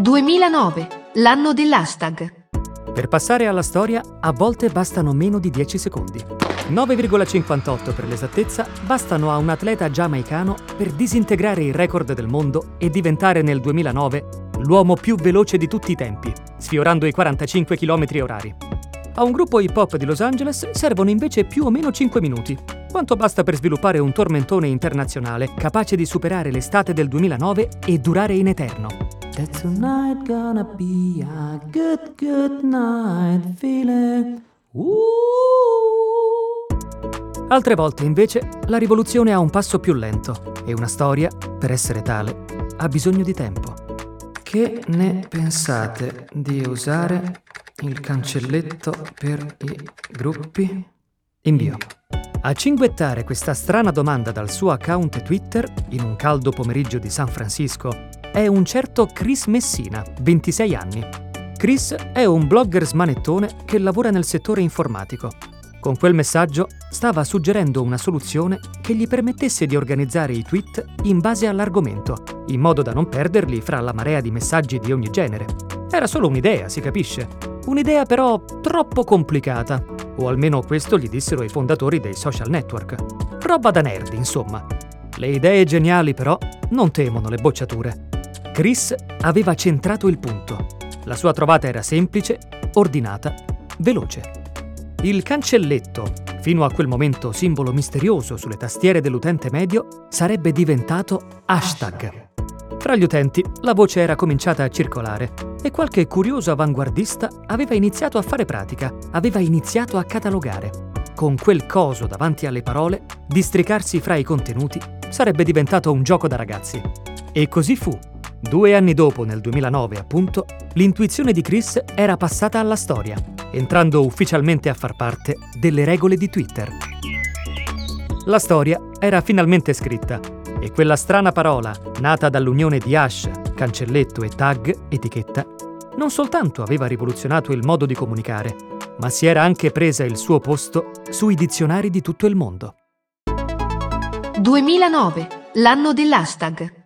2009, l'anno dell'hashtag. Per passare alla storia, a volte bastano meno di 10 secondi. 9,58 per l'esattezza bastano a un atleta giamaicano per disintegrare il record del mondo e diventare nel 2009 l'uomo più veloce di tutti i tempi, sfiorando i 45 km orari. A un gruppo hip hop di Los Angeles servono invece più o meno 5 minuti, quanto basta per sviluppare un tormentone internazionale capace di superare l'estate del 2009 e durare in eterno. That tonight gonna be a good, good night feeling. Altre volte, invece, la rivoluzione ha un passo più lento e una storia, per essere tale, ha bisogno di tempo. Che ne pensate di usare il cancelletto per i gruppi? Invio. A cinguettare questa strana domanda dal suo account Twitter, in un caldo pomeriggio di San Francisco, è un certo Chris Messina, 26 anni. Chris è un blogger smanettone che lavora nel settore informatico. Con quel messaggio stava suggerendo una soluzione che gli permettesse di organizzare i tweet in base all'argomento, in modo da non perderli fra la marea di messaggi di ogni genere. Era solo un'idea, si capisce. Un'idea però troppo complicata o almeno questo gli dissero i fondatori dei social network. Roba da nerd, insomma. Le idee geniali, però, non temono le bocciature. Chris aveva centrato il punto. La sua trovata era semplice, ordinata, veloce. Il cancelletto, fino a quel momento simbolo misterioso sulle tastiere dell'utente medio, sarebbe diventato hashtag. Fra gli utenti la voce era cominciata a circolare e qualche curioso avanguardista aveva iniziato a fare pratica, aveva iniziato a catalogare. Con quel coso davanti alle parole, districarsi fra i contenuti sarebbe diventato un gioco da ragazzi. E così fu. Due anni dopo, nel 2009 appunto, l'intuizione di Chris era passata alla storia, entrando ufficialmente a far parte delle regole di Twitter. La storia era finalmente scritta e quella strana parola, nata dall'unione di hash, cancelletto e tag, etichetta, non soltanto aveva rivoluzionato il modo di comunicare, ma si era anche presa il suo posto sui dizionari di tutto il mondo. 2009, l'anno dell'hashtag.